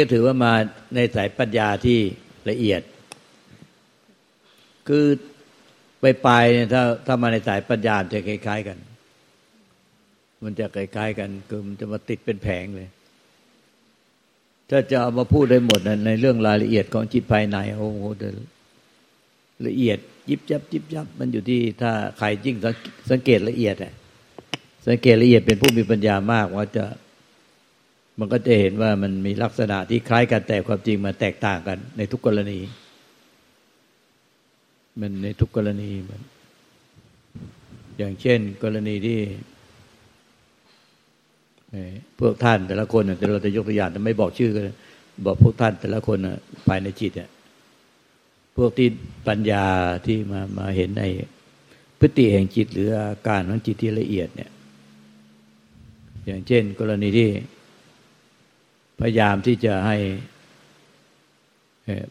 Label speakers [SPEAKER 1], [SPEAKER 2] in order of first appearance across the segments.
[SPEAKER 1] ก็ถือว่ามาในสายปัญญาที่ละเอียด คือไปไปเนี่ยถ้าถ้ามาในสายปัญญาจะคล้ายๆกัน มันจะคล้ายๆกันคือมันจะมาติดเป็นแผงเลย ถ้าจะเอามาพูดได้หมดในเรื่องรายละเอียดของจิตภายในโอ้โหละเอียด ยิบยับยิบยับ มันอยู่ที่ถ้าใครยิ่งสังเกตละเอียดอะสังเกตละเอียดเป็นผู้มีปัญญามากว่าจะ มันก็จะเห็นว่ามันมีลักษณะที่คล้ายกันแต่ความจริงมันแตกต่างกัน ในทุกกรณี มันในทุกกรณีมันอย่างเช่น กรณีที่พวกท่านแต่ละคนแต่เราจะยกตัวอย่างแต่ไม่บอกชื่อกันบอกพวกท่านแต่ละคนภายในจิตเนี่ยพวกที่ปัญญาที่มามาเห็นในพฤติแห่งจิตหรืออาการของจิตที่ละเอียดเนี่ย อย่างเช่น กรณีที่ พยายามที่จะให้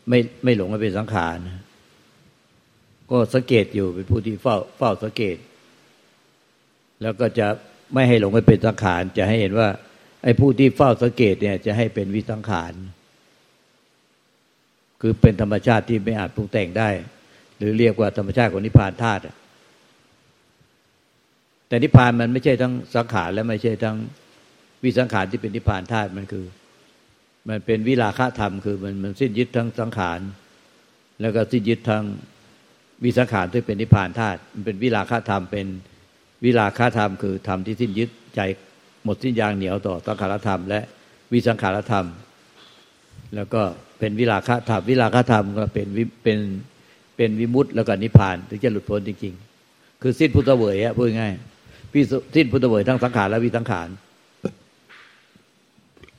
[SPEAKER 1] ไม่ไม่หลงมาเป็นสังขาร ก็สังเกตอยู่เป็นผู้ที่เฝ้าเฝ้าสังเกต แล้วก็จะไม่ให้หลงไปเป็นสังขาร จะให้เห็นว่า ไอ้ผู้ที่เฝ้าสังเกตเนี่ย จะให้เป็นวิสังขาร คือเป็นธรรมชาติที่ไม่อาจปรุงแต่งได้ หรือเรียกว่าธรรมชาติของนิพพานธาตุแต่นิพพานมันไม่ใช่ทั้งสังขารและไม่ใช่ทั้งวิสังขารที่เป็นนิพพานธาตุมันคือ มันเป็นวิราคะธรรมคือมันมันสิ้นยึดทั้งสังขาร แล้วก็สิ้นยึดทั้งวิสังขารที่เป็นนิพพานธาตุมันเป็นวิราคะธรรมเป็นวิราคะธรรมคือธรรมที่สิ้นยึดใจหมดสิ้นยางเหนียวต่อสังขารธรรม และวิสังขารธรรม แล้วก็เป็นวิราคะธรรมวิราคะธรรมก็เป็นเป็นเป็นวิมุตต์แล้วก็นิพพานถึงจะหลุดพ้นจริง ๆ คือสิ้นพุทธเวยอะพูดง่ายพี่สิ้นพุทธเวยทั้งสังขารและวิสังขาร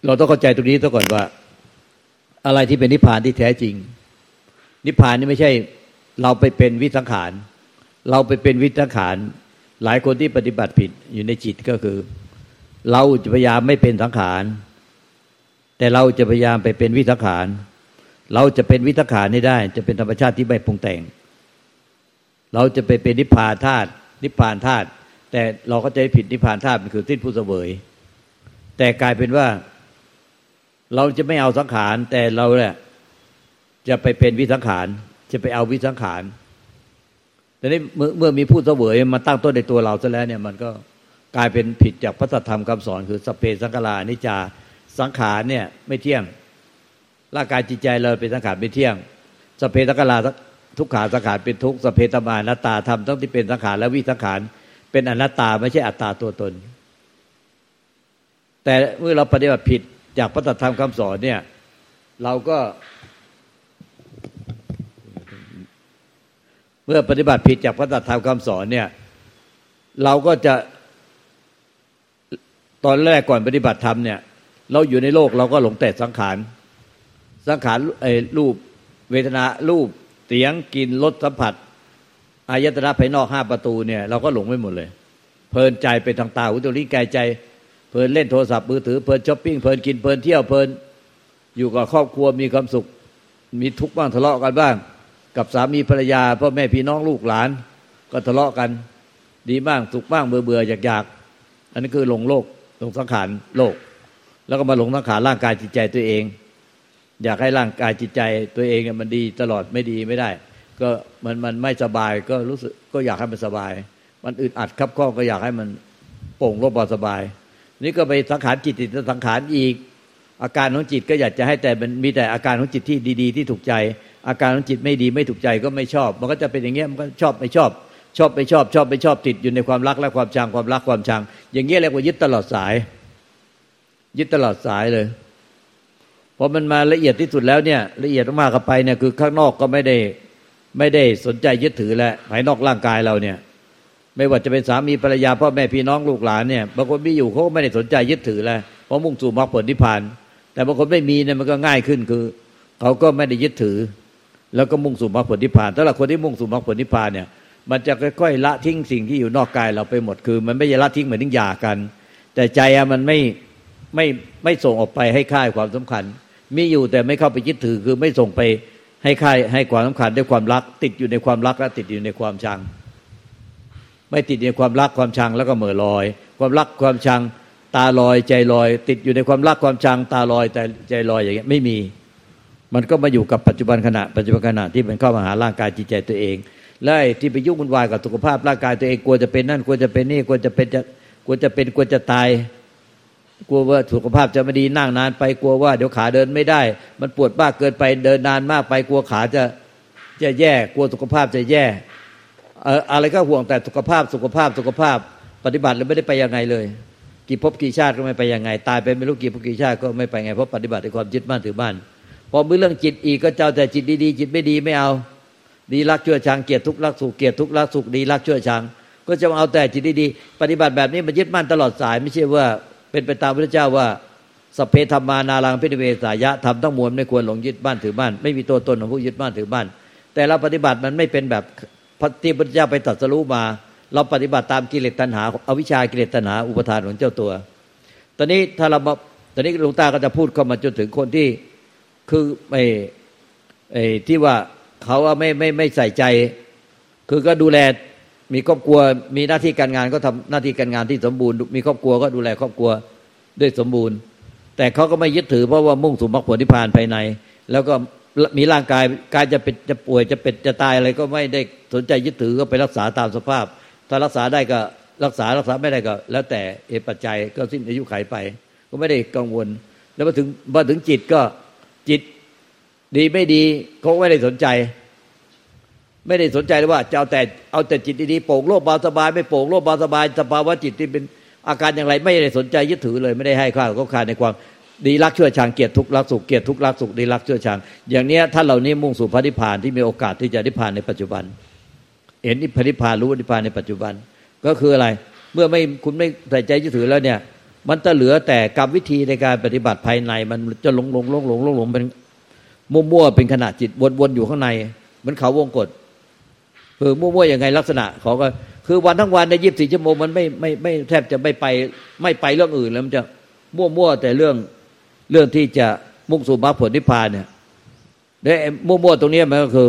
[SPEAKER 1] เราต้องเข้าใจตรงนี้ซะก่อนว่า อะไรที่เป็นนิพพานที่แท้จริง นิพพานนี่ไม่ใช่ เราไปเป็นวิสังขาร เราไปเป็นวิสังขาร หลายคนที่ปฏิบัติผิดอยู่ในจิตก็คือ เราจะพยายามไม่เป็นสังขาร แต่เราจะพยายามไปเป็นวิสังขาร เราจะเป็นวิสังขารให้ได้ จะเป็นธรรมชาติที่ไม่ปรุงแต่ง เราจะไปเป็นนิพพานธาตุนิพพานธาตุแต่เราก็จะผิดนิพพานธาตุมันคือสิ้นผู้เสวยแต่กลายเป็นว่า เราจะไม่เอาสังขารแต่เราเนี่ยจะไปเป็นวิสังขาร จะไปเอาวิสังขารแต่นี้เมื่อเมื่อมีผู้เสวยมาตั้งต้นในตัวเราซะแล้วเนี่ยมันก็กลายเป็นผิดจากพระธรรมคำสอนคือสเปสังขารานิจาสังขารเนี่ยไม่เที่ยงร่างกายจิตใจเราเป็นสังขารไม่เที่ยง สเปสังขาราทุกขาสังขารเป็นทุกสเปตมานัตตาธรรมต้องที่เป็นสังขารและวิสังขาร เป็นอนัตตาไม่ใช่อัตตาตัวตน แต่เมื่อเราปฏิบัติผิด จากพระธรรมคำสอนเนี่ย เราก็ เมื่อปฏิบัติผิดจากพระธรรมคำสอนเนี่ย เราก็จะตอนแรกก่อนปฏิบัติธรรมเนี่ย เราอยู่ในโลกเราก็หลงแต่สังขาร สังขารไอ้รูปเวทนารูปเสียงกลิ่นรสสัมผัสอายตนะภายนอกห้าประตูเนี่ย เราก็หลงไปหมดเลย เพลินใจไปทางตาหูจมูกลิ้นกายใจ เพลินเล่นโทรศัพท์มือถือเพลินช้อปปิ้งเพลินกินเพลินเที่ยวเพลินอยู่กับครอบครัวมีความสุข มีทุกข์บ้างทะเลาะกันบ้าง กับสามีภรรยาพ่อแม่พี่น้องลูกหลาน ก็ทะเลาะกัน ดีบ้างสุขบ้างเบื่อเบื่ออยากอยากอันนี้คือหลงโลกหลงสังขารโลก แล้วก็มาหลงสังขารร่างกายจิตใจตัวเอง อยากให้ร่างกายจิตใจตัวเองมันดีตลอดไม่ดีไม่ได้ ก็มันมันไม่สบายก็รู้สึกก็อยากให้มันสบาย มันอึดอัดคับข้องก็อยากให้มันโป่งโล่งสบาย นี่ก็ไปสังขารจิตติดสังขารอีก อาการของจิตก็อยากจะให้แต่มันมีแต่อาการของจิตที่ดี ๆ ที่ถูกใจ อาการของจิตไม่ดีไม่ถูกใจก็ไม่ชอบ มันก็จะเป็นอย่างเงี้ยมันก็ชอบไม่ชอบ ชอบไม่ชอบ ชอบไม่ชอบติดอยู่ในความรักและความชังความรักความชัง อย่างเงี้ยเรียกว่ายึดตลอดสาย ยึดตลอดสายเลยพอมันมาละเอียดที่สุดแล้วเนี่ยละเอียดมากเข้าไปเนี่ยคือข้างนอกก็ไม่ได้ไม่ได้สนใจยึดถือแล้วภายนอกร่างกายเราเนี่ย ไม่ว่าจะเป็นสามีภรรยาพ่อแม่พี่น้องลูกหลานเนี่ยบางคนมีอยู่เขาก็ไม่ได้สนใจยึดถือแล้วเพราะมุ่งสู่มรรคผลนิพพาน แต่บางคนไม่มีเนี่ยมันก็ง่ายขึ้นคือเขาก็ไม่ได้ยึดถือ แล้วก็มุ่งสู่มรรคผลนิพพานถ้าเราคนที่มุ่งสู่มรรคผลนิพพานเนี่ย มันจะค่อยๆละทิ้งสิ่งที่อยู่นอกกายเราไปหมดคือ มันไม่ใช่ละทิ้งเหมือนทิ้งยากัน แต่ใจมันไม่ไม่ไม่ส่งออกไปให้ค่ายความสำคัญ มีอยู่แต่ไม่เข้าไปยึดถือคือไม่ส่งไปให้ค่ายให้ความสำคัญด้วยความรัก ติดอยู่ในความรักและติดอยู่ในความชัง ไม่ติดในความรักความชังแล้วก็เหม่อลอย ความรักความชังตาลอยใจลอย ติดอยู่ในความรักความชังตาลอยแต่ใจลอยอย่างเงี้ยไม่มี มันก็มาอยู่กับปัจจุบันขณะปัจจุบันขณะที่มันเข้ามาหาร่างกายจิตใจตัวเองและที่ไปยุ่งวุ่นวายกับสุขภาพร่างกายตัวเองกลัวจะเป็นนั่นกลัวจะเป็นนี่กลัวจะเป็นจะกลัวจะเป็นกลัวจะตาย กลัวว่าสุขภาพจะไม่ดีนั่งนานไปกลัวว่าเดี๋ยวขาเดินไม่ได้ มันปวดมากเกินไปเดินนานมากไปกลัวขาจะจะแย่กลัวสุขภาพจะแย่ อะไรก็ห่วงแต่สุขภาพสุขภาพสุขภาพ ปฏิบัติเลยไม่ได้ไปยังไงเลย กี่ภพกี่ชาติก็ไม่ไปยังไง ตายไปไม่รู้กี่ภพกี่ชาติก็ไม่ไปไงเพราะปฏิบัติในความยึดมั่นถือมั่นพอมือเรื่องจิตอีกก็เจ้าแต่จิตดีๆจิตไม่ดีไม่เอา ดีรักชั่วชังเกียรติทุกรักสุขเกียรติทุกรักสุขดีรักชั่วชัง ก็จะเอาแต่จิตดีๆปฏิบัติแบบนี้มันยึดมั่นตลอดสาย ไม่ใช่ว่าเป็นไปตามพระเจ้าว่าสเพธรรมานารังพิเวสายะทำทั้งมวลไม่ควรหลงยึดบ้านถือบ้าน ไม่มีตัวตนของผู้ยึดบ้านถือบ้าน แต่เราปฏิบัติมันไม่เป็นแบบ พระที่พระเจ้าไปตรัสรู้มา เราปฏิบัติตามกิเลสตัณหาอวิชากิเลสตัณหาอุปทานของเจ้าตัว ตอนนี้ถ้าเราตอนนี้หลวงตาก็จะพูดเข้ามาจนถึงคนที่คือไอ้ไอ้ที่ว่าเขาว่าไม่ไม่ไม่ใส่ใจ คือก็ดูแลมีครอบครัวมีหน้าที่การงานก็ทำหน้าที่การงานที่สมบูรณ์ มีครอบครัวก็ดูแลครอบครัวด้วยสมบูรณ์ แต่เขาก็ไม่ยึดถือเพราะว่ามุ่งสู่มรรคผลนิพพานภายใน แล้วก็ มีร่างกายกายจะเป็นจะป่วยจะเป็นจะตายอะไรก็ไม่ได้สนใจยึดถือก็ไปรักษาตามสภาพ ถ้ารักษาได้ก็รักษารักษาไม่ได้ก็ แล้วแต่เหตุปัจจัยก็สิ้นอายุขัยไป ก็ไม่ได้กังวล แล้วมาถึงมาถึงจิตก็จิตดีไม่ดีเขาไม่ได้สนใจ ไม่ได้สนใจเลยว่าจะเอาแต่เอาแต่จิตดีๆโปร่งโลกเบาสบาย ไม่โปร่งโลกเบาสบายสภาวะจิตที่เป็นอาการอย่างไร ไม่ได้สนใจยึดถือเลย ไม่ได้ให้ค่าก็ค่าในความ ดีรักชั่วชังเกียรติทุกรักสุขเกียรติทุกรักสุขดีรักชั่วชัง อย่างเนี้ยถ้าเหล่านี้มุ่งสู่พระนิพพานที่มีโอกาสที่จะนิพพานในปัจจุบัน เห็นนิพพานรู้นิพพานในปัจจุบัน ก็คืออะไร เมื่อไม่คุณไม่ใส่ใจยึดถือแล้วเนี่ย มันจะเหลือแต่กรรมวิธีในการปฏิบัติภายใน มันจะหลงหลงหลงหลงหลงหลงเป็นมั่วๆเป็นขณะจิตวนๆอยู่ข้างในเหมือนเขาวงกฏคือมั่วๆย่างไงลักษณะเขาก็คือวันทั้งวันในยี่สิบสี่ชั่วโมงมันไม่ไม่ไม่แทบจะไม่ไปไม่ไปเรื่องอื่นแล้วมันจะมั่วๆแต่เรื่อง เรื่องที่จะมุ่งสู่มรรคผลนิพพานเนี่ยได้มั่วๆตรงนี้มันก็คือ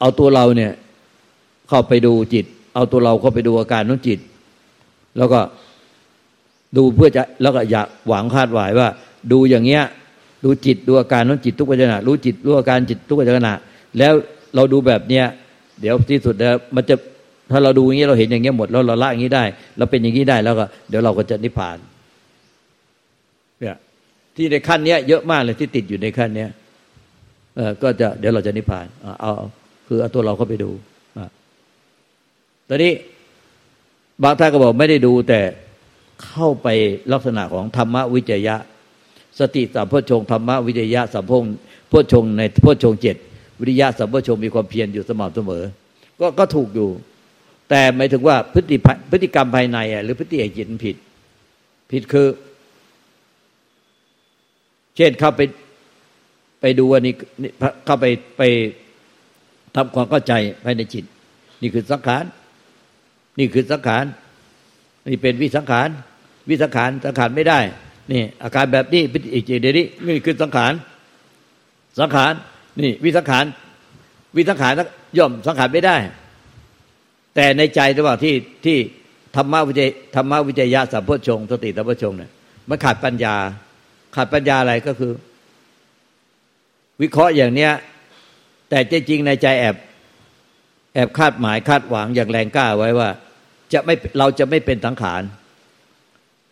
[SPEAKER 1] เอาตัวเราเนี่ย เข้าไปดูจิต เอาตัวเราเข้าไปดูอาการของจิต แล้วก็ดูเพื่อจะแล้วก็อยากหวังคาดหวายว่า ดูอย่างเงี้ย ดูจิตดูอาการของจิตทุกขณะรู้จิตรู้อาการจิตทุกขณะแล้วเราดูแบบเนี้ยเดี๋ยวที่สุดแล้วมันจะถ้าเราดูอย่างนี้เราเห็นอย่างเงี้ยหมดแล้วเราละอย่างนี้ได้ เราเป็นอย่างนี้ได้แล้วก็ เดี๋ยวเราก็จะนิพพาน เนี่ยที่ในขั้นเนี้ยเยอะมากเลยที่ติดอยู่ในขั้นเนี้ยเออก็จะเดี๋ยวเราจะนิพพานเอาคือเอาตัวเราเข้าไปดูตอนนี้บางท่านก็บอกไม่ได้ดูแต่เข้าไปลักษณะของธรรมวิจยะ สติสัมโพชงธรรมวิทยะสัมพงโพชงในโพชงเจ็ดวิทยะสัมโพชงมีความเพียรอยู่สม่ำเสมอ ก็ก็ถูกอยู่ แต่หมายถึงว่าพฤติพฤติกรรมภายในอะหรือพฤติจิตผิด ผิดคือ เช่นเข้าไปไปดูวันนี้เข้าไปไปทำความเข้าใจภายในจิต นี่คือสังขาร นี่คือสังขาร นี่เป็นวิสังขาร วิสังขารสังขารไม่ได้ นี่ อาการแบบนี้เป็นอีกเดี๋ยวนี้นี่คือสังขาร สังขาร นี่ วิสังขาร วิสังขารย่อมสังขารไม่ได้ แต่ในใจระหว่างที่ที่ธรรมวิจัยธรรมวิจัยยะสัมโพชงสติสัมโพชงเนี่ยมันขาดปัญญา ขาดปัญญาอะไรก็คือ วิเคราะห์อย่างเนี้ย แต่จริงในใจแอบ แอบคาดหมายคาดหวังอย่างแรงกล้าไว้ว่า จะไม่เราจะไม่เป็นสังขาร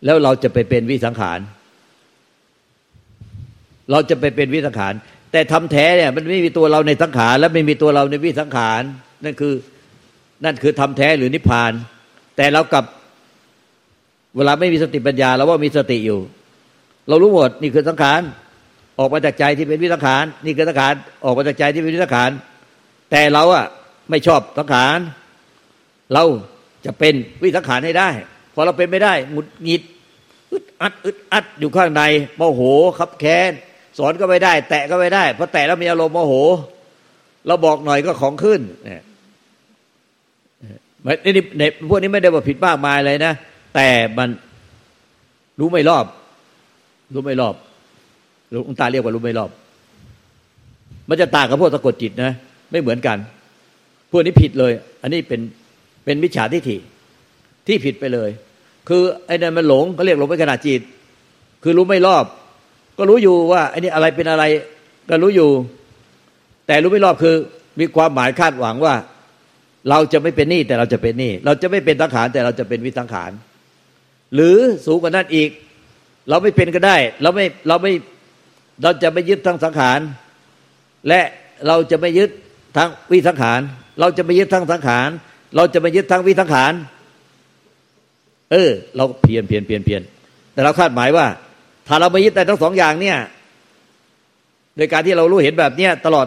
[SPEAKER 1] แล้วเราจะไปเป็นวิสังขาร เราจะไปเป็นวิสังขาร แต่ทำแท้เนี่ย มันไม่มีตัวเราในสังขาร และไม่มีตัวเราในวิสังขาร นั่นคือ นั่นคือทำแท้หรือนิพพาน แต่เรากับเวลาไม่มีสติปัญญาเราว่ามีสติอยู่ เรารู้หมดนี่คือสังขารออกมาจากใจที่เป็นวิสังขารนี่คือสังขารออกมาจากใจที่เป็นวิสังขารแต่เราอะไม่ชอบสังขารเราจะเป็นวิสังขารให้ได้ พอเราเป็นไม่ได้หงุดหงิดอึดอัดอึดอัดอยู่ข้างในโมโหขับแค้นสอนก็ไม่ได้ แตะก็ไม่ได้เพราะแตะแล้วมีอารมณ์โมโห เราบอกหน่อยก็ของขึ้นเนี่ยนี่ในพวกนี้ไม่ได้ว่าผิดมากมายเลยนะ แต่มันรู้ไม่รอบ รู้ไม่รอบหลวงตาเรียกว่ารู้ไม่รอบ มันจะต่างกับพวกสะกดจิตนะ ไม่เหมือนกัน พวกนี้ผิดเลย อันนี้เป็นเป็นมิจฉาทิฏฐิที่ผิดไปเลย คือไอ้นั่นมันหลงเขาเรียกหลงไปขณะจิต คือรู้ไม่รอบ ก็รู้อยู่ว่าไอ้นี่อะไรเป็นอะไร ก็รู้อยู่ แต่รู้ไม่รอบคือ มีความหมายคาดหวังว่า เราจะไม่เป็นนี้แต่เราจะเป็นนี้เราจะไม่เป็นสังขารแต่เราจะเป็นวิสังขาร หรือสูงกว่านั้นอีก เราไม่เป็นก็ได้ เราไม่เราไม่เราจะไม่ยึดทั้งสังขาร และเราจะไม่ยึดทั้งวิสังขาร เราจะไม่ยึดทั้งสังขาร เราจะไม่ยึดทั้งวิสังขาร เออ เราเพียนเพียนเพียนเพียนแต่เราคาดหมายว่า ถ้าเราไม่ยึดแต่ทั้งสองอย่างเนี่ยโดยการที่เรารู้เห็นแบบเนี้ยตลอด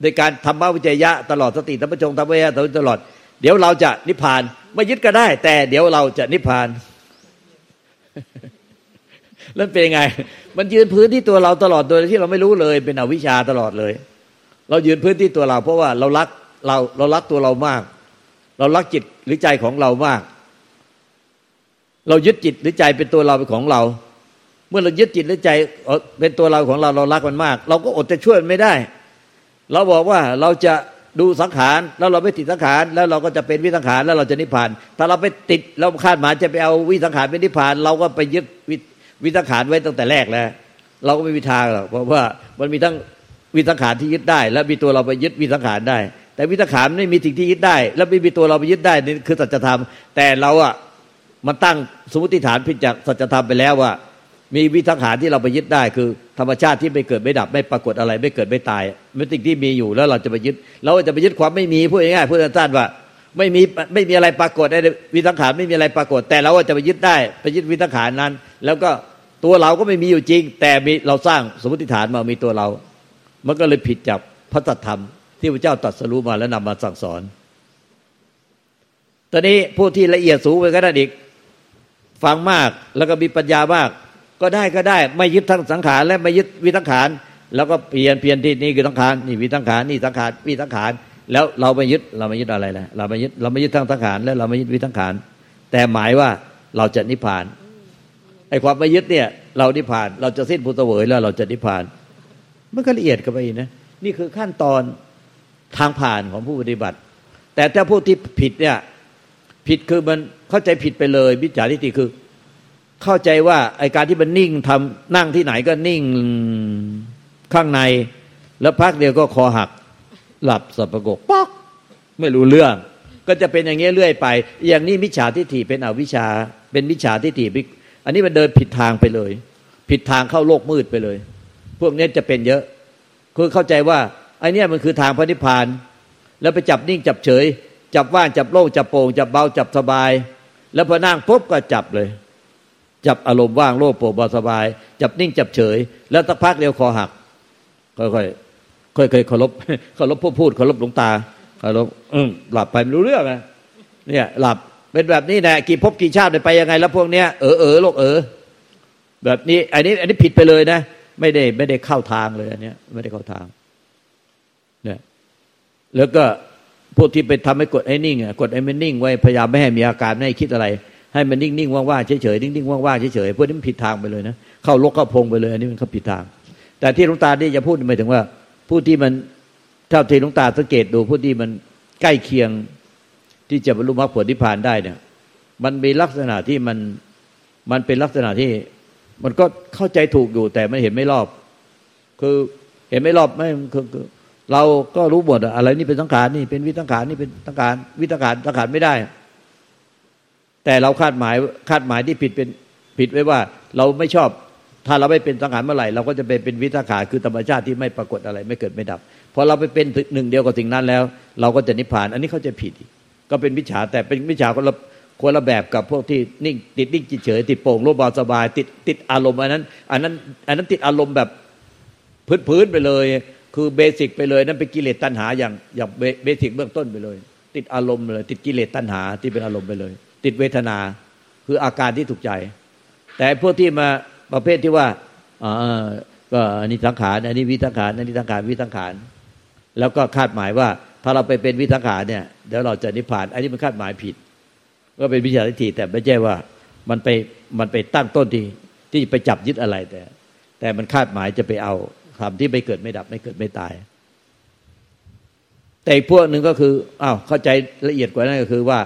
[SPEAKER 1] โดยการทำบ้าวิจัยยะ ตลอดสติธรรมจงทำวิยะตลอด เดี๋ยวเราจะนิพพาน ไม่ยึดก็ได้ แต่เดี๋ยวเราจะนิพพาน แล้วเป็นยังไง มันยืนพื้นที่ตัวเราตลอดโดยที่เราไม่รู้เลย เป็นอวิชชาตลอดเลย เรายืนพื้นที่ตัวเรา เพราะว่าเรารักเราเรารักตัวเรามาก เรารักจิตหรือใจของเรามาก เรายึดจิตหรือใจเป็นตัวเราเป็นของเรา เมื่อเรายึดจิตหรือใจเป็นตัวเราของเราเรารักมันมาก เราก็อดจะช่วยมันไม่ได้ เราบอกว่าเราจะ ดูสังขารแล้วเราไม่ติดสังขารแล้วเราก็จะเป็นวิสังขารแล้วเราจะนิพพาน ถ้าเราไปติดเราคาดหมายจะไปเอาวิสังขารเป็นนิพพาน เราก็ไปยึดวิสังขารไว้ตั้งแต่แรกแล้ว เราก็ไม่มีทางหรอกเพราะว่ามันมีทั้งวิสังขารที่ยึดได้ และมีตัวเราไปยึดวิสังขารได้ แต่วิสังขารไม่มีสิ่งที่ยึดได้ แล้วไม่มีตัวเราไปยึดได้นี่คือสัจธรรม แต่เราอะมันตั้งสมมติฐานพิจากสัจธรรมไปแล้วว่า มีวิสังขารที่เราไปยึดได้คือ ธรรมชาติที่ไม่เกิดไม่ดับไม่ปรากฏอะไร ไม่เกิดไม่ตายเป็นสิ่งที่มีอยู่แล้วเราจะไปยึด เราจะไปยึดความไม่มีพูดง่ายๆพูดสั้นๆว่า ไม่มีไม่มีอะไรปรากฏในวิสังขารไม่มีอะไรปรากฏ แต่เราจะไปยึดได้ไปยึดวิสังขารนั้น แล้วก็ตัวเราก็ไม่มีอยู่จริง แต่มีเราสร้างสมมติฐานมามีตัวเรา มันก็เลยผิดจากพระตธรรม ที่พระเจ้าตรัสรู้มาแล้วนำมาสั่งสอน ตอนนี้ผู้ที่ละเอียดสูงไปก็ได้อีกฟังมากแล้วก็มีปัญญามาก ก็ได้ก็ได้ไม่ยึดทั้งสังขารและไม่ยึดวิสังขารแล้วก็เปลี่ยนเปลี่ยนที่นี่คือสังขารนี่วิสังขารนี่สังขารวิสังขารแล้วเราไม่ยึดเราไม่ยึดอะไรเลยเราไม่ยึดเราไม่ยึดทั้งสังขารและเราไม่ยึดวิสังขารแต่หมายว่าเราจะนิพพานไอ้ความไม่ยึดเนี่ย เรานิพพาน เราจะสิ้นพุทธเวยแล้วเราจะนิพพานมันก็ละเอียดกันไปนะนี่คือขั้นตอนทางผ่านของผู้ปฏิบัติ แต่ถ้าผู้ที่ผิดเนี่ยผิดคือมันเข้าใจผิดไปเลยวิจาทิฏฐิคือ เข้าใจว่าไอการที่มันนิ่งทำนั่งที่ไหนก็นิ่งข้างใน แล้วพักเดียวก็คอหัก หลับสับประกกป๊อกไม่รู้เรื่อง ก็จะเป็นอย่างเงี้ยเรื่อยไป อย่างนี้มิจฉาทิฏฐิเป็นอวิชชา เป็นมิจฉาทิฏฐิอันนี้มันเดินผิดทางไปเลย ผิดทางเข้าโลกมืดไปเลย พวกนี้จะเป็นเยอะ คือเข้าใจว่าไอ้นี่มันคือทางพระนิพพาน แล้วไปจับนิ่งจับเฉย จับว่างจับโล่งจับโป่งจับเบาจับสบาย แล้วพอนั่งปุ๊บก็จับเลย จับอารมณ์ว่างโล่งโปร่งเบาสบาย จับนิ่งจับเฉย แล้วสักพักเดียวคอหัก ค่อยๆค่อยๆเคารพเคารพผู้พูดเคารพหลวงตาเคารพอืมหลับไปไม่รู้เรื่องไงเนี่ยหลับเป็นแบบนี้แน่กี่ภพกี่ชาติไปยังไง แล้วพวกเนี้ยเออเออโลกเออแบบนี้ อันนี้ อันนี้ผิดไปเลยนะไม่ได้ไม่ได้เข้าทางเลยอันเนี้ย ไม่ได้เข้าทางเนี่ยแล้วก็พวกที่ไปทำให้กดให้นิ่งอะกดให้ไมันนิ่งไว้พยายามไม่ให้มีอาการไม่ให้คิดอะไร ให้มันนิ่งนิ่งว่างๆเฉยๆนิ่งนิ่งว่างๆเฉยๆพวกนี้มันผิดทางไปเลยนะเข้าลกเข้าพงไปเลยอันนี้มันเขาผิดทาง แต่ที่ลวงตาที่จะพูดหมายถึงว่า ผู้ที่มันเท่าที่ลวงตาสังเกตดูผู้ที่มันใกล้เคียงที่จะบรรลุมรรคผลนิพพานได้เนี่ย มันมีลักษณะที่มันมันเป็นลักษณะที่ มันก็เข้าใจถูกอยู่แต่ไม่เห็นไม่รอบ คือเห็นไม่รอบไม่คือเราก็รู้หมดอะไรนี่เป็นสังขารนี่เป็นวิสังขารนี่เป็นสังขารวิสังขารสังขารไม่ได้ แต่เราคาดหมายคาดหมายที่ผิดเป็นผิดไว้ว่า เราไม่ชอบถ้าเราไม่เป็นสังขารเมื่อไหร่เราก็จะไปเป็นวิสังขาคือธรรมชาติที่ไม่ปรากฏอะไร ไม่เกิดไม่ดับพอเราไปเป็นหนึ่งเดียวกับสิ่งนั้นแล้ว เราก็จะนิพพาน อันนี้เขาจะผิด ก็เป็นมิจฉาแต่เป็นมิจฉาคนละคนละแบบกับพวกที่นิ่งติดนิ่งจิตเฉยติดโป่งโลบาสบาย ติดติดอารมณ์อันนั้นอันนั้นอันนั้นติดอารมณ์แบบพื้นพื้นไปเลย คือเบสิกไปเลยนั่นเป็นกิเลสตัณหาอย่างอย่างเบสิกเบื้องต้นไปเลย ติดอารมณ์เลย ติดกิเลสตัณหาที่เป็นอารมณ์ไปเลย ติดเวทนา คืออาการที่ถูกใจ แต่พวกที่มาประเภทที่ว่าก็อันนี้สังขารอันนี้วิสังขารอันนี้สังขารวิสังขารแล้วก็คาดหมายว่า ถ้าเราไปเป็นวิสังขารเนี่ยเดี๋ยวเราจะนิพพาน อันนี้มันคาดหมายผิด ก็เป็นวิชาทิฏฐิแต่ไม่ใช่ว่ามันไปมันไปตั้งต้นที่ที่ไปจับยึดอะไรแต่ แต่มันคาดหมายจะไปเอาคำที่ไม่เกิดไม่ดับไม่เกิดไม่ตาย แต่พวกหนึ่งก็คืออ้าวเข้าใจละเอียดกว่านั้นก็คือว่า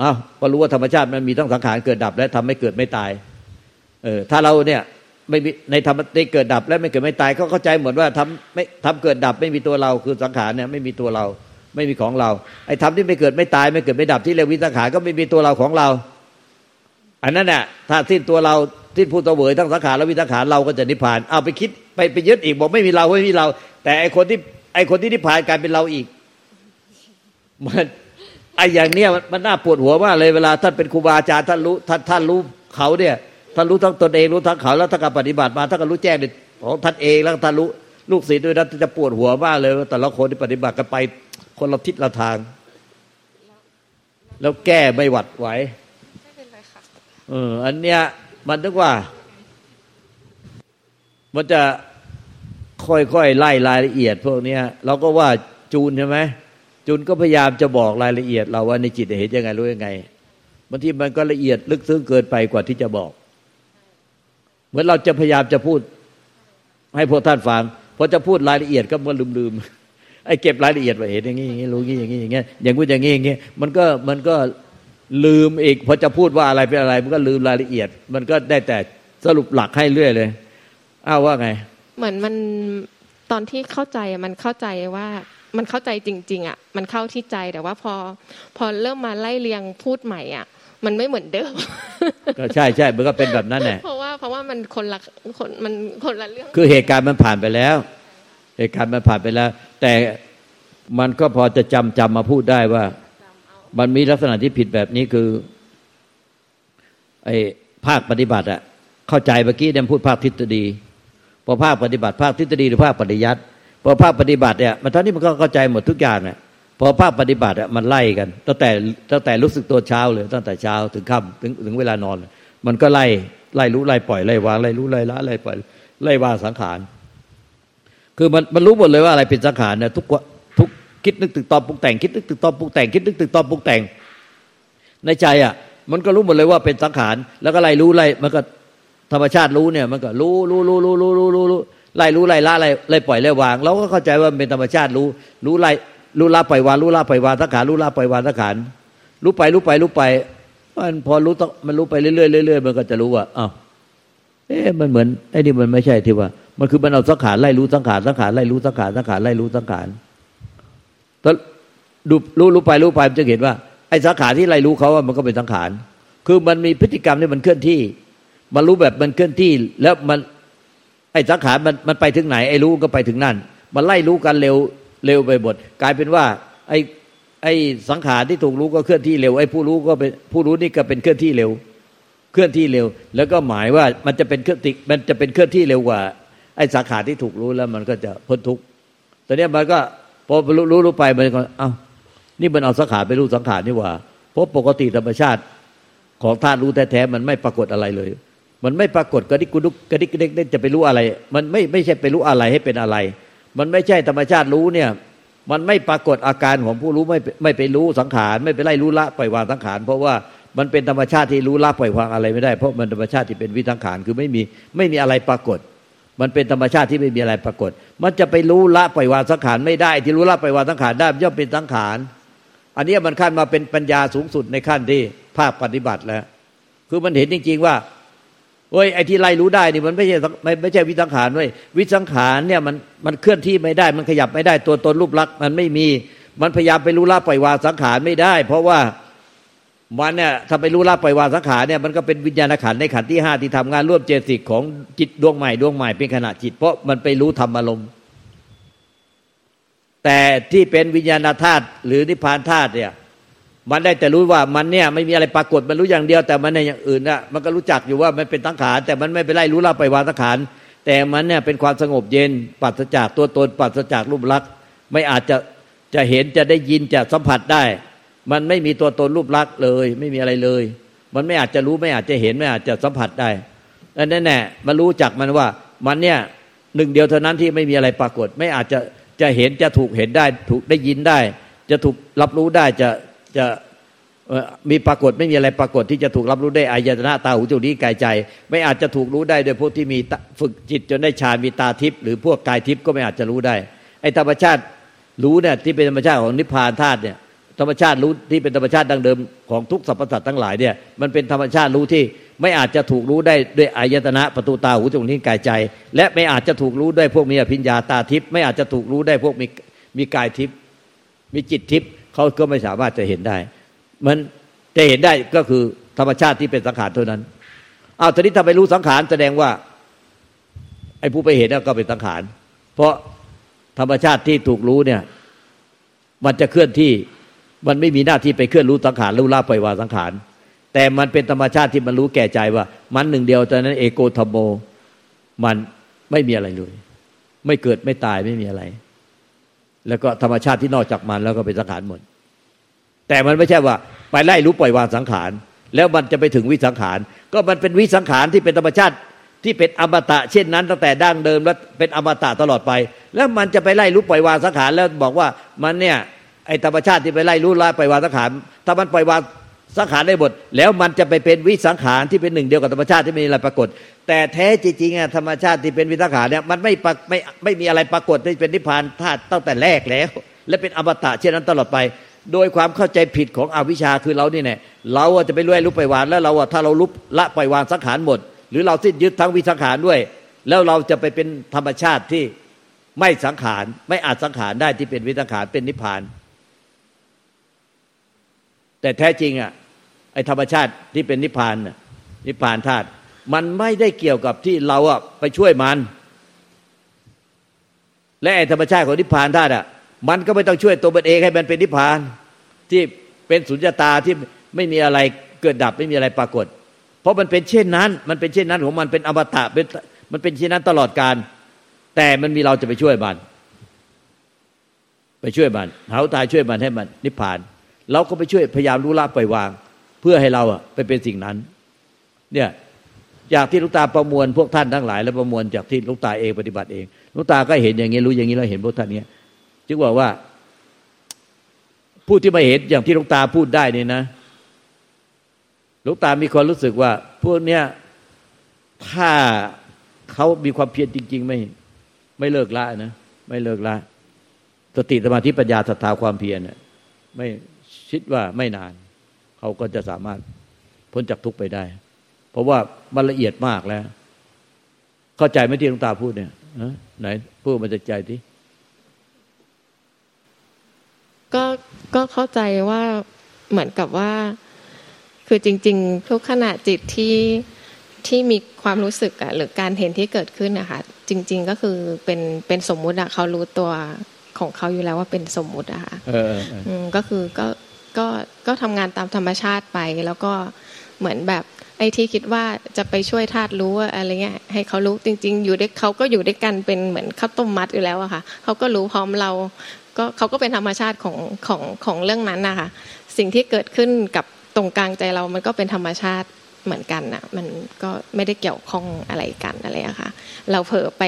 [SPEAKER 1] อ้าวก็รู้ว่าธรรมชาติมันมีทั้งสังขารเกิดดับ และทำให้เกิดไม่ตาย เออ ถ้าเราเนี่ยไม่มีในธรรมในเกิดดับ และไม่เกิดไม่ตายเขาเข้าใจเหมือนว่าทำไม่ทำเกิดดับไม่มีตัวเราคือสังขารเนี่ยไม่มีตัวเรา ไม่มีของเรา ไอ้ทำที่ไม่เกิดไม่ตาย ไม่เกิดไม่ดับที่เรียกวิสังขารก็ไม่มีตัวเราของเรา อันนั้นน่ะถ้าสิ้นตัวเราสิ้นผู้ตเวยทั้งสังขารและวิสังขารเราก็จะนิพพาน เอาไปคิดไปไปยึดอีกบอกไม่มีเราไม่มีเรา แต่ไอ้คนที่ไอ้คนที่นิพพานกลายเป็นเราอีกมัน ไอ้อย่างเนี้ยมันน่าปวดหัวมากเลยเวลาท่านเป็นครูบาอาจารย์ท่านรู้ท่านท่านรู้เขาเนี่ยท่านรู้ทั้งตนเองรู้ทั้งเขาแล้วท่านก็ปฏิบัติมาท่านก็รู้แจ้งของท่านเองแล้วท่านรู้ลูกศิษย์ด้วยนั้นจะปวดหัวมากเลยว่าแต่ละคนที่ปฏิบัติกันไปคนละทิศละทาง แล้วแก้ไม่หวัดไหวไม่เป็นไรค่ะเอออันเนี้ยมันนึกว่า มันจะค่อยๆไล่รายละเอียดพวกนี้เราก็ว่าจูนใช่ไหม จูนก็พยายามจะบอกรายละเอียด เราว่าในจิตเห็นยังไงรู้ยังไงบางทีมันก็ละเอียดลึกซึ้งเกินไปกว่าที่จะบอก เหมือนเราจะพยายามจะพูด ให้พวกท่านฟังพอจะพูดรายละเอียดก็มันลืมๆไอ้เก็บรายละเอียดไว้เห็นอย่างนี้อย่างนี้รู้อย่างนี้อย่างนี้อย่างนี้อย่างนี้อย่างนี้มันก็มันก็ลืมอีกพอจะพูดว่าอะไรเป็นอะไร มันก็ลืมรายละเอียด มันก็ได้แต่สรุปหลักให้เรื่อยเลยอ้าวว่าไง
[SPEAKER 2] เหมือนมันตอนที่เข้าใจมันเข้าใจว่า มันเข้าใจจริง ๆ อะ มันเข้าที่ใจแต่ว่าพอพอเริ่มมาไล่เรียงพูดใหม่อะ มันไม่เหมือนเดิม
[SPEAKER 1] ก็ใช่ใช่มันก็เป็นแบบนั้นแหละ
[SPEAKER 2] เพราะว่าเพราะว่ามันคนละคนมันคนละเรื่อง
[SPEAKER 1] คือเหตุการณ์มันผ่านไปแล้ว เหตุการณ์มันผ่านไปแล้ว แต่มันก็พอจะจำจำมาพูดได้ว่า มันมีลักษณะที่ผิดแบบนี้คือ ไอ้ภาคปฏิบัติอะเข้าใจเมื่อกี้เนี่ยพูดภาคทฤษฎีพอภาคปฏิบัติ ภาคทฤษฎีหรือภาคปฏิยัติ พอภาคปฏิบัติเนี่ยมันตอนนี้มันก็เข้าใจหมดทุกอย่างเนี่ยพอภาคปฏิบัติอะมันไล่กันตั้งแต่ตั้งแต่รู้สึกตัวเช้าเลย ตั้งแต่เช้าถึงค่ำถึงถึงเวลานอน มันก็ไล่ไล่รู้ไล่ปล่อยไล่วางไล่รู้ไล่ละไล่ปล่อยไล่วางสังขาร คือมันมันรู้หมดเลยว่าอะไรเป็นสังขารเนี่ยทุกทุกคิดนึกตึกตอมปรุงแต่งคิดนึกตึกตอมปรุงแต่งคิดนึกตึกตอมปรุงแต่ง ในใจอะ มันก็รู้หมดเลยว่าเป็นสังขาร แล้วก็ไล่รู้ไล่มันก็ธรรมชาติรู้เนี่ย มันก็รู้รู้รู้รู้รู้รู้รู้ ไล่รู้ไล่ละไล่ไล่ปล่อยไล่วาง เราก็เข้าใจว่าเป็นธรรมชาติรู้ รู้ไล่รู้ละปล่อยวางรู้ละปล่อยวางสังขารรู้ละปล่อยวางสังขารรู้ไปรู้ไปรู้ไป มันพอรู้ต้องมันรู้ไปเรื่อยเรื่อยมันก็จะรู้ว่าอ้าวเอ๊ะมันเหมือนไอ้นี่มันไม่ใช่ที่ว่า มันคือมันเอาสังขารไล่รู้สังขารสังขารไล่รู้สังขารสังขารไล่รู้สังขารตอนดูรู้รู้ไปรู้ไปมันจะเห็นว่า ไอ้สังขารที่ไล่รู้เขาว่ามันก็เป็นสังขาร คือมันมีพฤติกรรมที่มันเคลื่อนที่ มันรู้แบบมันเคลื่อนที่ แล้วมัน อ้สังขารมันมันไปถึงไหนไอ้รู้ก็ไปถึงนั่น มันไล่รู้กันเร็วเร็วไปหมดกลายเป็นว่า ไอ้ไอ้สังขารที่ถูกรู้ก็เคลื่อนที่เร็วไอ้ผู้รู้ก็เป็นผู้รู้นี่ก็เป็นเคลื่อนที่เร็ว เคลื่อนที่เร็ว แล้วก็หมายว่ามันจะเป็นเคลื่อนติมันจะเป็นเคลื่อนที่เร็วกว่า ไอ้สังขารที่ถูกรู้แล้วมันก็จะพ้นทุกข์ตอนนี้มันก็พอรู้รู้รู้ไปมันก็เอ้านี่มันเอาสังขารไปรู้สังขารนี่ว่าเพราะปกติธรรมชาติของธาตุรู้แท้ๆมันไม่ปรากฏอะไรเลย มันไม่ปรากฏกระดิกกุดุกกระดิกกระดิกเด็กจะไปรู้อะไร มันไม่ไม่ใช่ไปรู้อะไรให้เป็นอะไร มันไม่ใช่ธรรมชาติรู้เนี่ย มันไม่ปรากฏอาการของผู้รู้ไม่ไม่ไปรู้สังขารไม่ไปไล่รู้ละปล่อยวางสังขารเพราะว่ามันเป็นธรรมชาติที่รู้ละปล่อยวางอะไรไม่ได้เพราะมันธรรมชาติที่เป็นวิสังขารคือไม่มีไม่มีอะไรปรากฏ มันเป็นธรรมชาติที่ไม่มีอะไรปรากฏ มันจะไปรู้ละปล่อยวางสังขารไม่ได้ ที่รู้ละปล่อยวางสังขารได้ย่อมเป็นสังขารอันนี้มันขั้นมาเป็นปัญญาสูงสุดในขั้นที่ภาคปฏิบัติแล้ว คือมันเห็นจริง ๆ ว่า เฮ้ยไอ้ที่ไล่รู้ได้นี่มันไม่ใช่ไม่ไม่ใช่วิสังขารเว้ยวิสังขารเนี่ยมันมันเคลื่อนที่ไม่ได้ มันขยับไม่ได้ตัวตนรูปลักษณ์มันไม่มี มันพยายามไปรู้ละปล่อยวางสังขารไม่ได้ เพราะว่ามันเนี่ยถ้าไปรู้ละปล่อยวางสังขารเนี่ยมันก็เป็นวิญญาณขันในขันที่ห้าที่ทำงานร่วมเจสิกของจิตดวงใหม่ดวงใหม่เป็นขณะจิต เพราะมันไปรู้ธรรมอารมณ์แต่ที่เป็นวิญญาณธาตุหรือนิพพานธาตุเนี่ย มันได้แต่รู้ว่ามันเนี่ยไม่มีอะไรปรากฏมันรู้อย่างเดียว แต่มันในอย่างอื่นน่ะมันก็รู้จักอยู่ว่ามันเป็นตั้งขานแต่มันไม่ไปไล่รู้ละไปวางตั้งขานแต่มันเนี่ยเป็นความสงบเย็นปัสจากตัวตนปัสจากรูปลักษณ์ไม่อาจจะจะเห็นจะได้ยินจะสัมผัสได้ มันไม่มีตัวตนรูปลักษณ์เลย ไม่มีอะไรเลย มันไม่อาจจะรู้ไม่อาจจะเห็นไม่อาจจะสัมผัสได้อันนั้นแน่มารู้จักมันว่ามันเนี่ยหนึ่งเดียวเท่านั้นที่ไม่มีอะไรปรากฏ ไม่อาจจะจะเห็นจะถูกเห็นได้ ถูกได้ยินได้ จะถูกรับรู้ได้จะ จะมีปรากฏไม่มีอะไรปรากฏที่จะถูกรับรู้ได้อายตนะตาหูจมูกนิ้กายใจ ไม่อาจจะถูกรู้ได้โดยพวกที่มีฝึกจิตจนได้ฌานมีตาทิพย์หรือพวกกายทิพย์ก็ไม่อาจจะรู้ได้ไอ้ธรรมชาติรู้เนี่ยที่เป็นธรรมชาติของนิพพานธาตุเนี่ยธรรมชาติรู้ที่เป็นธรรมชาติดังเดิมของทุกสรรพสัตว์ทั้งหลายเนี่ยมันเป็นธรรมชาติรู้ที่ไม่อาจจะถูกรู้ได้ด้วยอายตนะประตูตาหูจมูกลิ้กายใจ และไม่อาจจะถูกรู้ด้วยพวกมีอภิญญาตาทิพย์ไม่อาจจะถูกรู้ได้พวกมีมีกายทิพย์มีจิตทิพย์ เขาก็ไม่สามารถจะเห็นได้ มันจะเห็นได้ก็คือธรรมชาติที่เป็นสังขารเท่านั้นอ้าวตอนนี้ถ้าไปรู้สังขารแสดงว่า ไอ้ผู้ไปเห็นก็เป็นสังขาร เพราะธรรมชาติที่ถูกรู้เนี่ย มันจะเคลื่อนที่มันไม่มีหน้าที่ไปเคลื่อนรู้สังขารรู้ลาปล่อยวางสังขาร แต่มันเป็นธรรมชาติที่มันรู้แก่ใจว่า มันหนึ่งเดียวตอนนั้นเอโกธรรมโม มันไม่มีอะไรเลย ไม่เกิดไม่ตายไม่มีอะไร แล้วก็ธรรมชาติที่นอกจากมันแล้วก็เป็นสังขารหมด แต่มันไม่ใช่ว่า ไปไล่รู้ปล่อยวางสังขาร แล้วมันจะไปถึงวิสังขาร ก็มันเป็นวิสังขารที่เป็นธรรมชาติที่เป็นอมตะเช่นนั้นตั้งแต่ดั้งเดิมแล้วเป็นอมตะตลอดไป แล้วมันจะไปไล่รู้ปล่อยวางสังขารแล้วบอกว่ามันเนี่ยไอธรรมชาติที่ไปไล่รู้ละปล่อยวางสังขารถ้ามันปล่อยวาง สังขารได้หมดแล้วมันจะไปเป็นวิสังขารที่เป็นหนึ่งเดียวกับธรรมชาติที่ไม่มีอะไรปรากฏ แต่แท้จริงๆธรรมชาติที่เป็นวิสังขารเนี่ยมันไม่ไม่ไม่มีอะไรปรากฏที่เป็นนิพพานธาตุตั้งแต่แรกแล้ว และเป็นอมตะเช่นนั้นตลอดไป โดยความเข้าใจผิดของอวิชชาคือเรานี่แน่เราจะไปรู้รู้ปล่อยวางแล้วเราถ้าเราลุละปล่อยวางสังขารหมด หรือเราสิ้นยึดทั้งวิสังขารด้วย แล้วเราจะไปเป็นธรรมชาติที่ไม่สังขารไม่อาจสังขารได้ที่เป็นวิสังขารเป็นนิพพาน แต่แท้จริงอะไอธรรมชาติที่เป็นนิพพานนิพพานธาตุมันไม่ได้เกี่ยวกับที่เราอะไปช่วยมัน และไอธรรมชาติของนิพพานธาตุอะมันก็ไม่ต้องช่วยตัวมันเองให้มันเป็นนิพพาน ที่เป็นสุญญตาที่ไม่มีอะไรเกิดดับไม่มีอะไรปรากฏ เพราะมันเป็นเช่นนั้น มันเป็นเช่นนั้นของมันเป็นอมตะเป็นมันเป็นเช่นนั้นตลอดการ แต่มันมีเราจะไปช่วยมัน ไปช่วยมันหาตายช่วยมันให้มันนิพพาน เราก็ไปช่วยพยายามรู้ละปล่อยวาง เพื่อให้เราอะไปเป็นสิ่งนั้น เนี่ยจากที่ลูกตาประมวลพวกท่านทั้งหลาย และประมวลจากที่ลูกตาเองปฏิบัติเองลูกตาก็เห็นอย่างนี้รู้อย่างนี้แล้วเห็นพวกท่านเนี้ยจึงบอกว่า ผู้ที่มาเห็นอย่างที่ลูกตาพูดได้นี่นะลูกตามีความรู้สึกว่า พวกเนี้ยถ้าเขามีความเพียรจริง ๆ ไม่ ไม่เลิกละนะไม่เลิกละสติสมาธิปัญญาศรัทธาความเพียรเนี่ยไม่ คิดว่าไม่นาน เขาก็จะสามารถพ้นจากทุกข์ไปได้ เพราะว่ามันละเอียดมากแล้ว เข้าใจไหมที่หลวงตาพูดเนี่ยไหนพูดมาจากใจที่
[SPEAKER 2] ก็ก็เข้าใจว่าเหมือนกับว่า คือจริง ๆ ทุกขณะจิตที่ที่มีความรู้สึกอะหรือการเห็นที่เกิดขึ้นนะคะจริง ๆ ก็คือเป็นเป็นสมมุติอะเขารู้ตัวของเขาอยู่แล้วว่าเป็นสมมุติอะค่ะก็คือก็ ก็ก็ทำงานตามธรรมชาติไป แล้วก็เหมือนแบบไอ้ที่คิดว่าจะไปช่วยธาตุรู้อะไรเงี้ยให้เขารู้จริง ๆ อยู่ด้วยเขาก็อยู่ด้วยกันเป็นเหมือนข้าวต้มมัดอยู่แล้วอะค่ะเขาก็รู้พร้อมเราก็เขาก็เป็นธรรมชาติของของของเรื่องนั้นนะคะสิ่งที่เกิดขึ้นกับตรงกลางใจเรามันก็เป็นธรรมชาติเหมือนกันนะมันก็ไม่ได้เกี่ยวข้องอะไรกันอะไรอะค่ะเราเผลอไป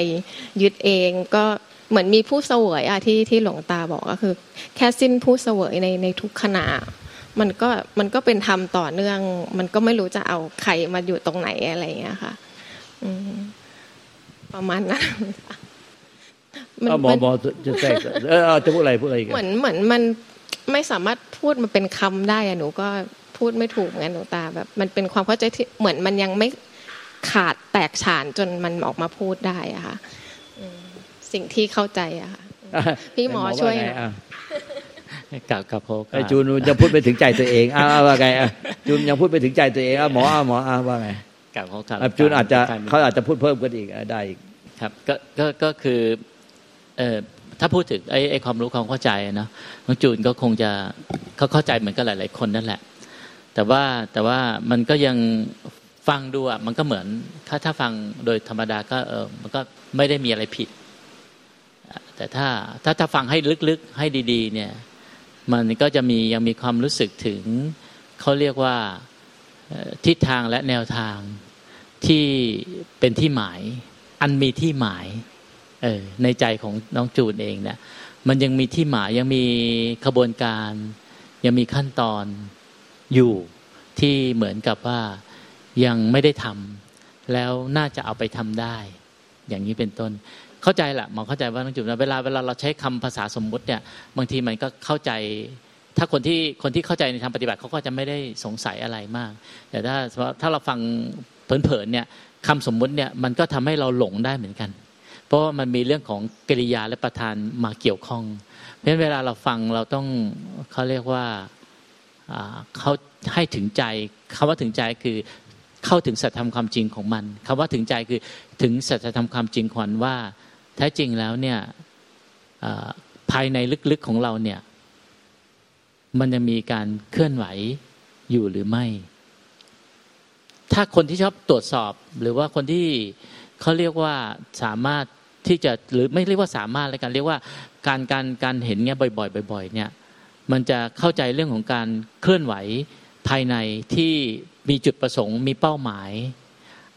[SPEAKER 2] ยึดเองก็ เหมือนมีผู้เสวยอะที่ที่หลวงตาบอกก็คือ แค่สิ้นผู้เสวยในในทุกขณะมันก็มันก็เป็นธรรมต่อเนื่อง มันก็ไม่รู้จะเอาใครมาอยู่ตรงไหนอะไรอย่างเงี้ยค่ะประมาณนั้น
[SPEAKER 1] หมอหมอจะแทรกเออจะพูดอะไรพูดอะไร
[SPEAKER 2] กันเหมือนเหมือนมันไม่สามารถพูดมันเป็นคำได้อะหนูก็พูดไม่ถูกงั้นหนูตาแบบ มันเป็นความเข้าใจที่เหมือนมันยังไม่ขาดแตกฉานจนมันออกมาพูดได้อะค่ะ สิ่งที่เข้าใจอะค่ะพี่หมอช่วยนะ
[SPEAKER 3] กับกับพ
[SPEAKER 1] ไอจูนยังพูดไปถึงใจตัวเองอ้าวว่าไงอะจูนยังพูดไปถึงใจตัวเองอะหมออะหมออะว่าไง
[SPEAKER 3] กับเขาครับ
[SPEAKER 1] จูนอาจจะเขาอาจจะพูดเพิ่มกันอีกได้อีก
[SPEAKER 3] ครับก็ก็ก็คือเอ่อถ้าพูดถึงไอ้ไอ้ความรู้ความเข้าใจเนาะน้องจูนก็คงจะเขาเข้าใจเหมือนกับหลาย ๆ คนนั่นแหละ แต่ว่าแต่ว่ามันก็ยังฟังดูอะมันก็เหมือนถ้าถ้าฟังโดยธรรมดาก็เออมันก็ไม่ได้มีอะไรผิด แต่ถ้าถ้าถ้าฟังให้ลึกๆให้ดีๆ เนี่ย มันก็จะมียังมีความรู้สึกถึงเขาเรียกว่าทิศทางและแนวทางที่เป็นที่หมาย อันมีที่หมายเออในใจของน้องจูนเองเนี่ยมันยังมีที่หมายยังมีขบวนการ ยังมีขั้นตอนอยู่ที่เหมือนกับว่ายังไม่ได้ทำแล้วน่าจะเอาไปทำได้ อย่างนี้เป็นต้น เข้าใจแหละมองเข้าใจว่าน้องจุ๋มเวลาเวลาเราใช้คำภาษาสมมุติเนี่ยบางทีมันก็เข้าใจ ถ้าคนที่คนที่เข้าใจในทางปฏิบัติเขาก็จะไม่ได้สงสัยอะไรมาก แต่ถ้าถ้าเราฟังเผินๆเนี่ยคำสมมุติเนี่ยมันก็ทำให้เราหลงได้เหมือนกัน เพราะว่ามันมีเรื่องของกริยาและประธานมาเกี่ยวข้อง เพราะฉะนั้นเวลาเราฟังเราต้องเขาเรียกว่าเขาให้ถึงใจคำว่าถึงใจคือเข้าถึงสัจธรรมความจริงของมันคำว่าถึงใจคือถึงสัจธรรมความจริงขวัญว่า แท้จริงแล้วเนี่ยภายในลึกๆของเราเนี่ย มันจะมีการเคลื่อนไหวอยู่หรือไม่ ถ้าคนที่ชอบตรวจสอบหรือว่าคนที่เขาเรียกว่าสามารถที่จะหรือไม่เรียกว่าสามารถเลยกันเรียกว่าการการการเห็นเงี้ยบ่อยๆบ่อย ๆ เนี่ย มันจะเข้าใจเรื่องของการเคลื่อนไหวภายในที่มีจุดประสงค์มีเป้าหมาย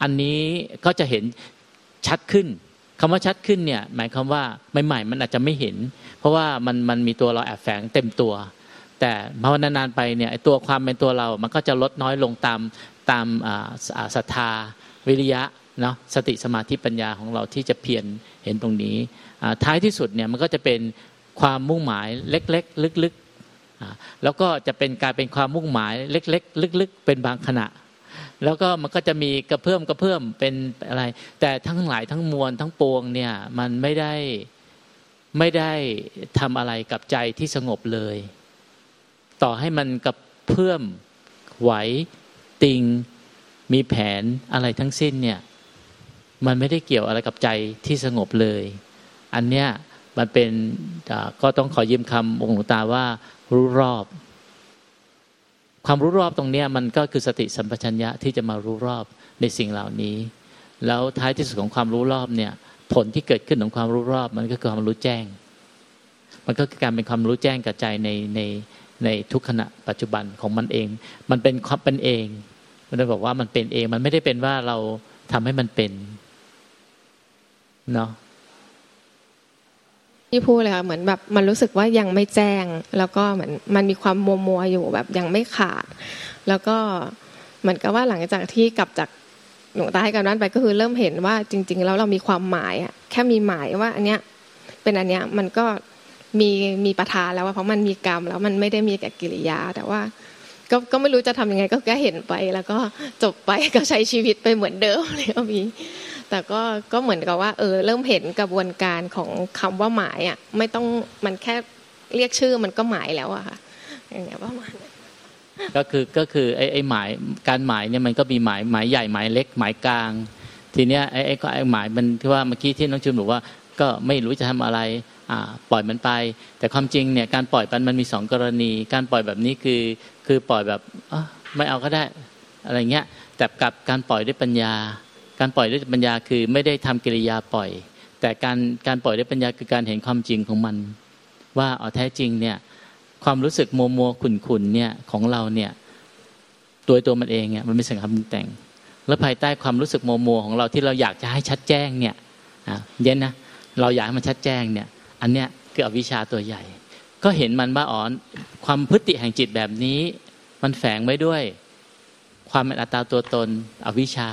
[SPEAKER 3] อันนี้ก็จะเห็นชัดขึ้น คำว่าชัดขึ้นเนี่ยหมายความว่าใหม่ๆมันอาจจะไม่เห็น เพราะว่ามันมันมีตัวเราแอบแฝงเต็มตัว แต่พอนานๆไปเนี่ยตัวความเป็นตัวเรา มันก็จะลดน้อยลงตามตามศรัทธาวิริยะเนาะสติสมาธิปัญญาของเราที่จะเพียรเห็นตรงนี้ท้ายที่สุดเนี่ยมันก็จะเป็นความมุ่งหมายเล็กๆ ลึกๆแล้วก็จะเป็นการเป็นความมุ่งหมายเล็ก ๆ ลึก ๆ เป็นบางขณะ แล้วก็มันก็จะมีกระเพื่อมกระเพื่อมเป็นอะไร แต่ทั้งหลายทั้งมวลทั้งปวงเนี่ยมันไม่ได้ไม่ได้ทำอะไรกับใจที่สงบเลย ต่อให้มันกระเพื่อมไหวติงมีแผนอะไรทั้งสิ้นเนี่ยมันไม่ได้เกี่ยวอะไรกับใจที่สงบเลย อันเนี้ยมันเป็นก็ต้องขอยืมคำองค์หลวงตาว่ารู้รอบ ความรู้รอบตรงนี้มันก็คือสติสัมปชัญญะที่จะมารู้รอบในสิ่งเหล่านี้ แล้วท้ายที่สุดของความรู้รอบเนี่ย ผลที่เกิดขึ้นของความรู้รอบมันก็คือความรู้แจ้ง มันก็คือการเป็นความรู้แจ้งกับใจในในในทุกขณะปัจจุบันของมันเอง มันเป็นความเป็นเองมันจะบอกว่ามันเป็นเอง มันไม่ได้เป็นว่าเราทำให้มันเป็นเนาะ
[SPEAKER 2] ที่พูดเลยค่ะเหมือนแบบมันรู้สึกว่ายังไม่แจ้ง แล้วก็เหมือนมันมีความมัวมัวอยู่แบบยังไม่ขาด แล้วก็เหมือนกับว่าหลังจากที่กลับจากหลวงตาให้การนั้นไปก็คือเริ่มเห็นว่าจริง ๆ แล้วเรามีความหมายอะแค่มีหมายว่าอันเนี้ยเป็นอันเนี้ยมันก็มีมีประธานแล้วว่าเพราะมันมีกรรมแล้วมันไม่ได้มีแก่กิริยา แต่ว่าก็ก็ไม่รู้จะทำยังไงก็แค่เห็นไป แล้วก็จบไปก็ใช้ชีวิตไปเหมือนเดิมเลยก็มี แต่ก็ก็เหมือนกับว่าเออเริ่มเห็นกระบวนการของคำว่าหมายอะไม่ต้องมันแค่เรียกชื่อมันก็หมายแล้วอะค่ะอย่างเงี้ยประมาณ
[SPEAKER 3] ก็คือก็คือไอ้ไอ้หมายการหมายเนี่ยมันก็มีหมายหมายใหญ่หมายเล็กหมายกลาง ทีเนี้ยไอ้ไอ้ก็ไอ้หมายมันที่ว่าเมื่อกี้ที่น้องชุนบอกว่าก็ไม่รู้จะทำอะไรอ่าปล่อยมันไป แต่ความจริงเนี่ยการปล่อยมันมันมีสองกรณี การปล่อยแบบนี้คือคือปล่อยแบบไม่เอาก็ได้อะไรเงี้ยแต่กับการปล่อยด้วยปัญญา การปล่อยด้วยปัญญาคือไม่ได้ทำกิริยาปล่อย แต่การการปล่อยด้วยปัญญาคือการเห็นความจริงของมัน ว่าอ๋อแท้จริงเนี่ยความรู้สึกโมโมขุนขุนเนี่ยของเราเนี่ยตัวตัวมันเองเนี่ยมันไม่สังคำแต่ง แล้วภายใต้ความรู้สึกโมโมของเราที่เราอยากจะให้ชัดแจ้งเนี่ยเย็นนะเราอยากให้มันชัดแจ้งเนี่ยอันเนี้ยคืออวิชชาตัวใหญ่ ก็เห็นมันว่าอ๋อนความพฤติแห่งจิตแบบนี้ มันแฝงไว้ด้วย ความเป็นอัตตาตัวตน อวิชชา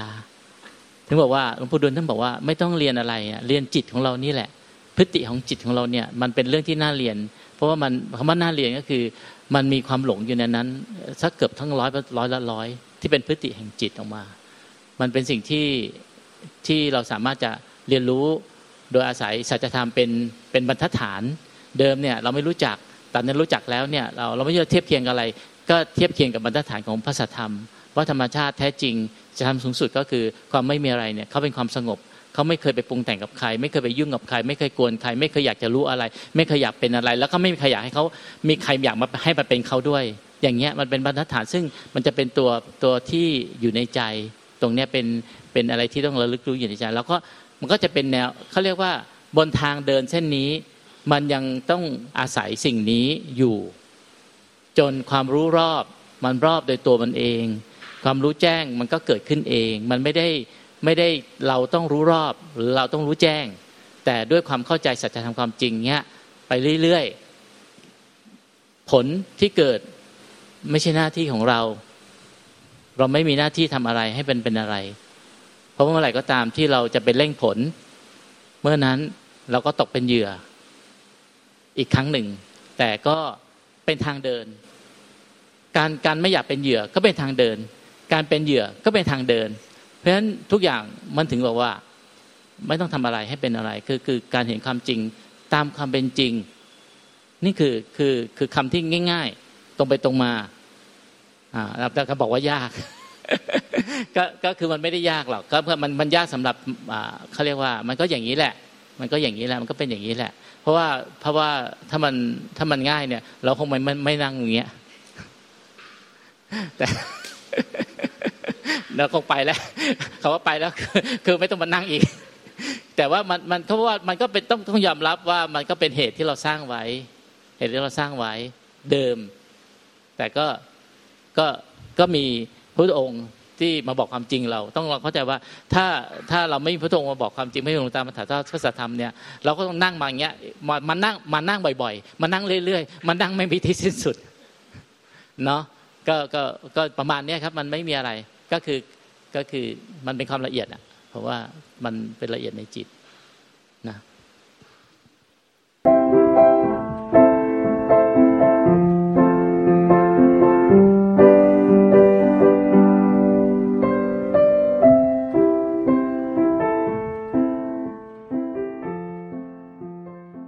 [SPEAKER 3] ถึงบอกว่าหลวงปู่ดูลท่านบอกว่าไม่ต้องเรียนอะไรเรียนจิตของเรานี่แหละ พฤติของจิตของเราเนี่ยมันเป็นเรื่องที่น่าเรียน เพราะว่ามันคำว่าน่าเรียนก็คือ มันมีความหลงอยู่ในนั้นสักเกือบทั้งร้อยร้อยละร้อยที่เป็นพฤติแห่งจิตออกมา มันเป็นสิ่งที่ที่เราสามารถจะเรียนรู้โดยอาศัยสัจธรรมเป็นเป็นบรรทัดฐานเดิมเนี่ยเราไม่รู้จักแต่นี้รู้จักแล้วเนี่ยเราเราไม่จะเทียบเคียงอะไร ก็เทียบเคียงกับบรรทัดฐานของพระสัทธรรม ว่าธรรมชาติแท้จริงจะทำสูงสุดก็คือความไม่มีอะไรเนี่ยเขาเป็นความสงบเขาไม่เคยไปปรุงแต่งกับใคร ไม่เคยไปยุ่งกับใคร ไม่เคยกวนใคร ไม่เคยอยากจะรู้อะไร ไม่เคยอยากเป็นอะไร แล้วก็ไม่มีใครอยากให้เขามีใครอยากมาให้มาเป็นเขาด้วย อย่างเงี้ยมันเป็นบรรทัดฐานซึ่งมันจะเป็นตัวตัวที่อยู่ในใจ ตรงเนี้ยเป็นเป็นอะไรที่ต้องระลึกรู้อยู่ในใจ แล้วก็มันก็จะเป็นแนวเขาเรียกว่าบนทางเดินเส้นนี้ มันยังต้องอาศัยสิ่งนี้อยู่ จนความรู้รอบมันรอบโดยตัวมันเอง ความรู้แจ้งมันก็เกิดขึ้นเอง มันไม่ได้ไม่ได้เราต้องรู้รอบหรือเราต้องรู้แจ้ง แต่ด้วยความเข้าใจสัจธรรมความจริงเนี้ยไปเรื่อยๆผลที่เกิดไม่ใช่หน้าที่ของเรา เราไม่มีหน้าที่ทำอะไรให้เป็นเป็นอะไร เพราะเมื่อไหร่ก็ตามที่เราจะเป็นเร่งผล เมื่อนั้นเราก็ตกเป็นเหยื่อ อีกครั้งหนึ่ง แต่ก็เป็นทางเดิน การการไม่อยากเป็นเหยื่อก็เป็นทางเดิน การเป็นเหยื่อก็เป็นทางเดิน เพราะฉะนั้นทุกอย่างมันถึงบอกว่า ไม่ต้องทำอะไรให้เป็นอะไร คือคือการเห็นความจริงตามความเป็นจริง นี่คือคือคือคำที่ง่าย ๆ ตรงไปตรงมาอ่าแต่เขาบอกว่ายากก็ก็คือมันไม่ได้ยากหรอกก็เพื่อมันมันยากสำหรับอ่าเขาเรียกว่า มันก็อย่างนี้แหละ มันก็อย่างนี้แหละมันก็เป็นอย่างนี้แหละ เพราะว่าเพราะว่าถ้ามันถ้ามันง่ายเนี่ย เราคงไม่ไม่นั่งอย่างเงี้ยแต่ เราคงไปแล้วเขาว่าไปแล้วคือไม่ต้องมานั่งอีก แต่ว่ามันมันเพราว่ามันก็เป็นต้องต้องยอมรับว่ามันก็เป็นเหตุที่เราสร้างไว้ เหตุที่เราสร้างไว้เดิม แต่ก็ก็ก็มีพระองค์ที่มาบอกความจริงเรา ต้องเราเข้าใจว่าถ้าถ้าเราไม่มีพระองค์มาบอกความจริงไม่ลงตามาถ่ายทอดพระสัทธรรมเนี่ยเราก็ต้องนั่งมาอย่างเงี้ยมามานั่งมานั่งบ่อยๆมานั่งเรื่อยๆมานั่งไม่มีที่สิ้นสุดเนาะก็ก็ก็ประมาณนี้ครับ มันไม่มีอะไร ก็คือก็คือมันเป็นความละเอียดอะ เพราะว่ามันเป็นละเอียดในจิตนะ